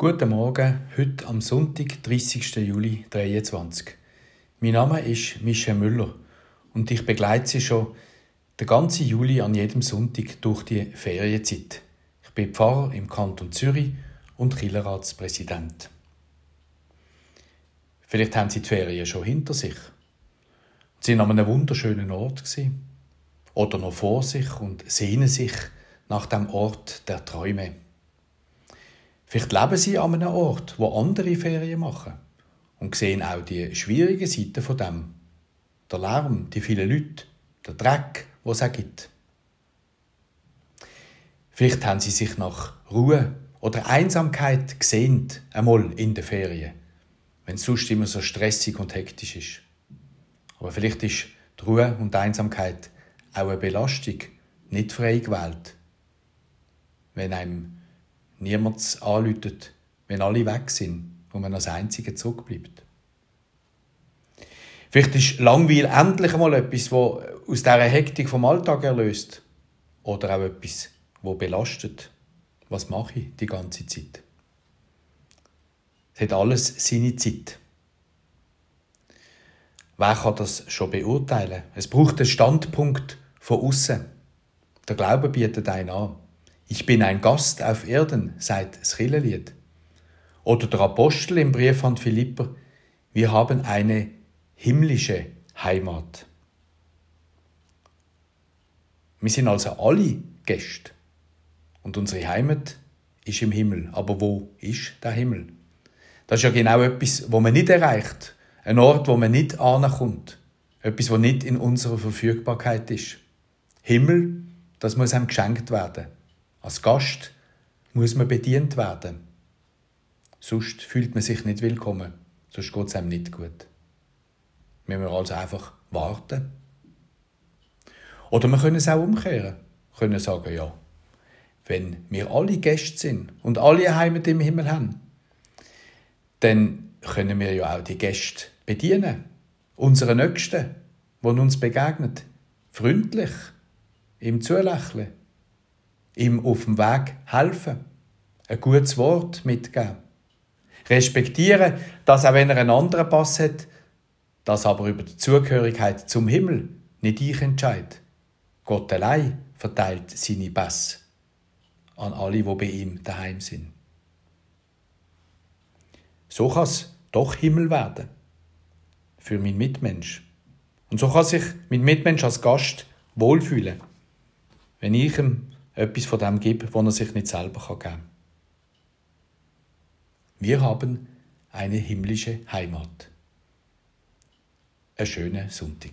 Guten Morgen, heute am Sonntag, 30. Juli 2023. Mein Name ist Michel Müller und ich begleite Sie schon den ganzen Juli an jedem Sonntag durch die Ferienzeit. Ich bin Pfarrer im Kanton Zürich und Kirchenratspräsident. Vielleicht haben Sie die Ferien schon hinter sich. Sie sind an einem wunderschönen Ort oder noch vor sich und sehnen sich nach dem Ort der Träume. Vielleicht leben sie an einem Ort, wo andere Ferien machen und sehen auch die schwierigen Seiten von dem. Der Lärm, die vielen Leute, der Dreck, wo es auch gibt. Vielleicht haben sie sich nach Ruhe oder Einsamkeit gesehnt, einmal in den Ferien, wenn es sonst immer so stressig und hektisch ist. Aber vielleicht ist die Ruhe und die Einsamkeit auch eine Belastung, nicht frei gewählt. Wenn einem niemand anläutet, wenn alle weg sind und man als Einzige zurückbleibt. Vielleicht ist Langweil endlich einmal etwas, das aus dieser Hektik vom Alltag erlöst. Oder auch etwas, das belastet. Was mache ich die ganze Zeit? Es hat alles seine Zeit. Wer kann das schon beurteilen? Es braucht einen Standpunkt von außen. Der Glaube bietet einen an. Ich bin ein Gast auf Erden, das Kirchenlied. Oder der Apostel im Brief an Philipper, wir haben eine himmlische Heimat. Wir sind also alle Gäste. Und unsere Heimat ist im Himmel. Aber wo ist der Himmel? Das ist ja genau etwas, wo man nicht erreicht. Ein Ort, wo man nicht ankommt. Etwas, wo nicht in unserer Verfügbarkeit ist. Himmel, das muss einem geschenkt werden. Als Gast muss man bedient werden. Sonst fühlt man sich nicht willkommen. Sonst geht es einem nicht gut. Wir müssen also einfach warten. Oder wir können es auch umkehren. Wir können sagen, ja, wenn wir alle Gäste sind und alle Heimat im Himmel haben, dann können wir ja auch die Gäste bedienen. Unsere Nächsten, die uns begegnet. Freundlich, ihm zulächeln ihm auf dem Weg helfen, ein gutes Wort mitgeben. Respektieren, dass auch wenn er einen anderen Pass hat, dass aber über die Zugehörigkeit zum Himmel nicht ich entscheide. Gott allein verteilt seine Pässe an alle, die bei ihm daheim sind. So kann es doch Himmel werden. Für meinen Mitmensch. Und so kann sich mein Mitmensch als Gast wohlfühlen, wenn ich ihm etwas von dem gibt, was er sich nicht selber geben kann. Wir haben eine himmlische Heimat. Ein schöner Sonntag.